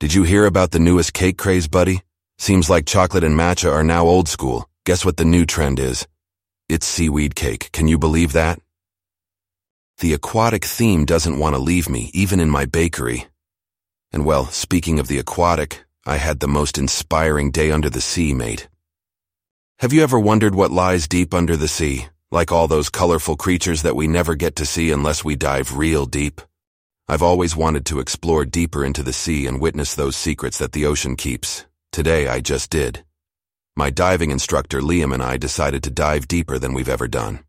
Did you hear about the newest cake craze, buddy? Seems like chocolate and matcha are now old school. Guess what the new trend is? It's seaweed cake. Can you believe that? The aquatic theme doesn't want to leave me, even in my bakery. And well, speaking of the aquatic, I had the most inspiring day under the sea, mate. Have you ever wondered what lies deep under the sea, like all those colorful creatures that we never get to see unless we dive real deep? I've always wanted to explore deeper into the sea and witness those secrets that the ocean keeps. Today I just did. My diving instructor Liam and I decided to dive deeper than we've ever done.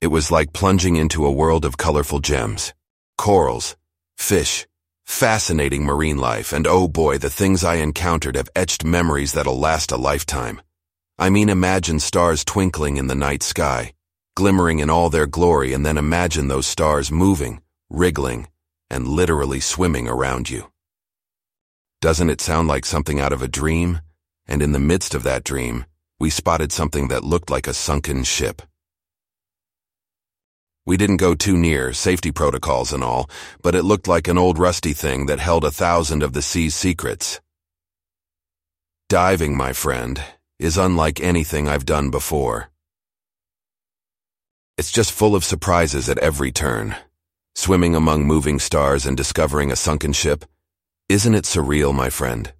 It was like plunging into a world of colorful gems, corals, fish, fascinating marine life, and oh boy, the things I encountered have etched memories that'll last a lifetime. I mean, imagine stars twinkling in the night sky, glimmering in all their glory, and then imagine those stars moving, wriggling, and literally swimming around you. Doesn't it sound like something out of a dream? And in the midst of that dream, we spotted something that looked like a sunken ship. We didn't go too near, safety protocols and all, but it looked like an old rusty thing that held a thousand of the sea's secrets. Diving, my friend, is unlike anything I've done before. It's just full of surprises at every turn. Swimming among moving stars and discovering a sunken ship. Isn't it surreal, my friend?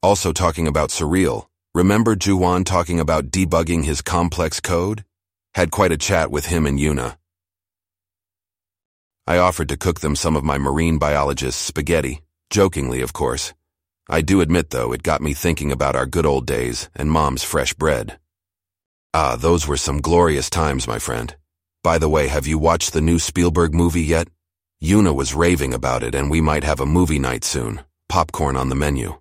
Also talking about surreal, remember Juhwan talking about debugging his complex code? Had quite a chat with him and Yuna. I offered to cook them some of my marine biologist's spaghetti, jokingly, of course. I do admit, though, it got me thinking about our good old days and Mom's fresh bread. Ah, those were some glorious times, my friend. By the way, have you watched the new Spielberg movie yet? Yuna was raving about it and we might have a movie night soon. Popcorn on the menu.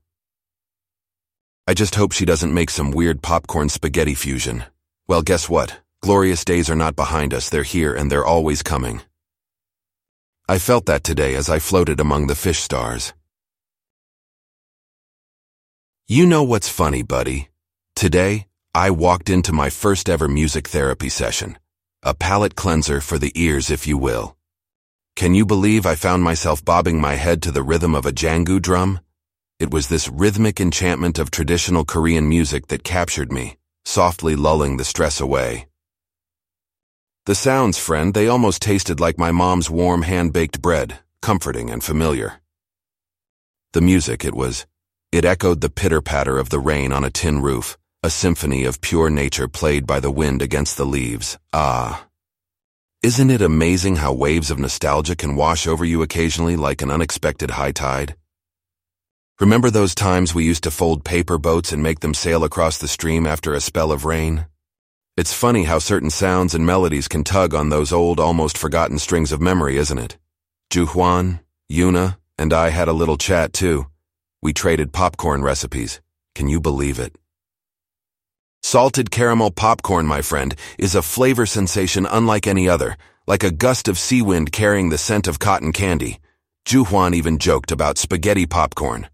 I just hope she doesn't make some weird popcorn spaghetti fusion. Well, guess what? Glorious days are not behind us, they're here and they're always coming. I felt that today as I floated among the fish stars. You know what's funny, buddy? Today, I walked into my first ever music therapy session. A palate cleanser for the ears, if you will. Can you believe I found myself bobbing my head to the rhythm of a janggu drum? It was this rhythmic enchantment of traditional Korean music that captured me, softly lulling the stress away. The sounds, friend, they almost tasted like my mom's warm hand-baked bread, comforting and familiar. The music, it was, it echoed the pitter-patter of the rain on a tin roof, a symphony of pure nature played by the wind against the leaves. Ah. Isn't it amazing how waves of nostalgia can wash over you occasionally like an unexpected high tide? Remember those times we used to fold paper boats and make them sail across the stream after a spell of rain? It's funny how certain sounds and melodies can tug on those old, almost forgotten strings of memory, isn't it? Juhwan, Yuna, and I had a little chat too. We traded popcorn recipes. Can you believe it? Salted caramel popcorn, my friend, is a flavor sensation unlike any other, like a gust of sea wind carrying the scent of cotton candy. Juhwan even joked about spaghetti popcorn.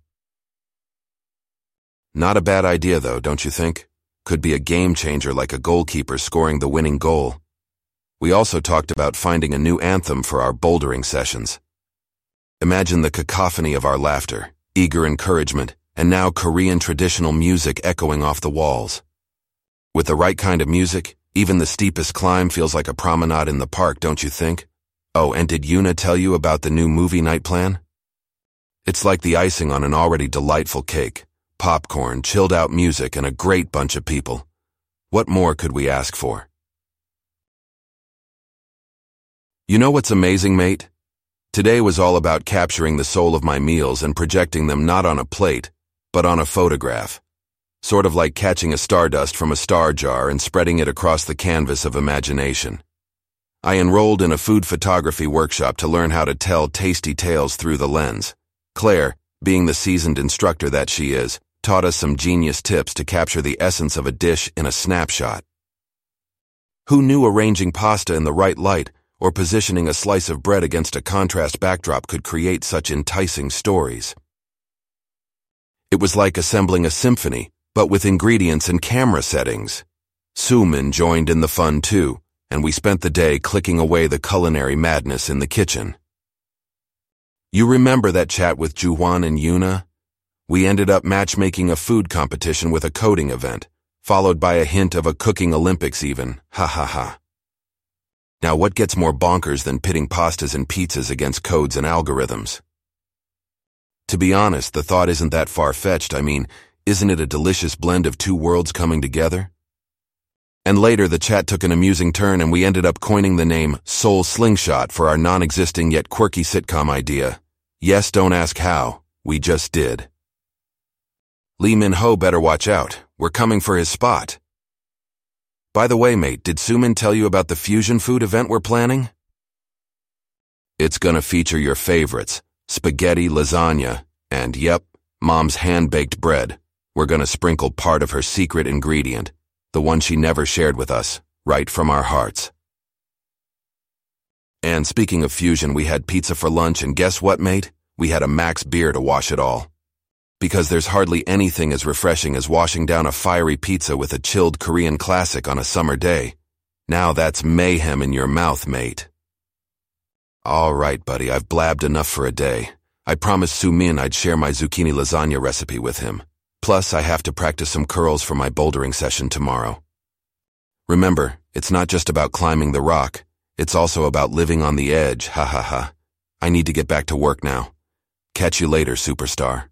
Not a bad idea, though, don't you think? Could be a game changer like a goalkeeper scoring the winning goal. We also talked about finding a new anthem for our bouldering sessions. Imagine the cacophony of our laughter, eager encouragement, and now Korean traditional music echoing off the walls. With the right kind of music, even the steepest climb feels like a promenade in the park, don't you think? Oh, and did Yuna tell you about the new movie night plan? It's like the icing on an already delightful cake. Popcorn, chilled out music, and a great bunch of people. What more could we ask for? You know what's amazing, mate? Today was all about capturing the soul of my meals and projecting them not on a plate, but on a photograph sort of like catching a stardust from a star jar and spreading it across the canvas of imagination. I enrolled in a food photography workshop to learn how to tell tasty tales through the lens. Claire, being the seasoned instructor that she is, taught us some genius tips to capture the essence of a dish in a snapshot. Who knew arranging pasta in the right light or positioning a slice of bread against a contrast backdrop could create such enticing stories? It was like assembling a symphony but with ingredients and camera settings. Sumin joined in the fun too, and we spent the day clicking away the culinary madness in the kitchen. You remember that chat with Juhwan and Yuna? We ended up matchmaking a food competition with a coding event, followed by a hint of a cooking Olympics even. Ha ha ha. Now what gets more bonkers than pitting pastas and pizzas against codes and algorithms? To be honest, the thought isn't that far-fetched. I mean, isn't it a delicious blend of two worlds coming together? And later, the chat took an amusing turn and we ended up coining the name Soul Slingshot for our non-existing yet quirky sitcom idea. Yes, don't ask how. We just did. Lee Min-ho better watch out. We're coming for his spot. By the way, mate, did Sumin tell you about the fusion food event we're planning? It's gonna feature your favorites, spaghetti, lasagna, and yep, mom's hand-baked bread. We're gonna sprinkle part of her secret ingredient, the one she never shared with us, right from our hearts. And speaking of fusion, we had pizza for lunch, and guess what, mate? We had a max beer to wash it all. Because there's hardly anything as refreshing as washing down a fiery pizza with a chilled Korean classic on a summer day. Now that's mayhem in your mouth, mate. All right, buddy, I've blabbed enough for a day. I promised Sumin I'd share my zucchini lasagna recipe with him. Plus, I have to practice some curls for my bouldering session tomorrow. Remember, it's not just about climbing the rock. It's also about living on the edge, ha ha ha. I need to get back to work now. Catch you later, superstar.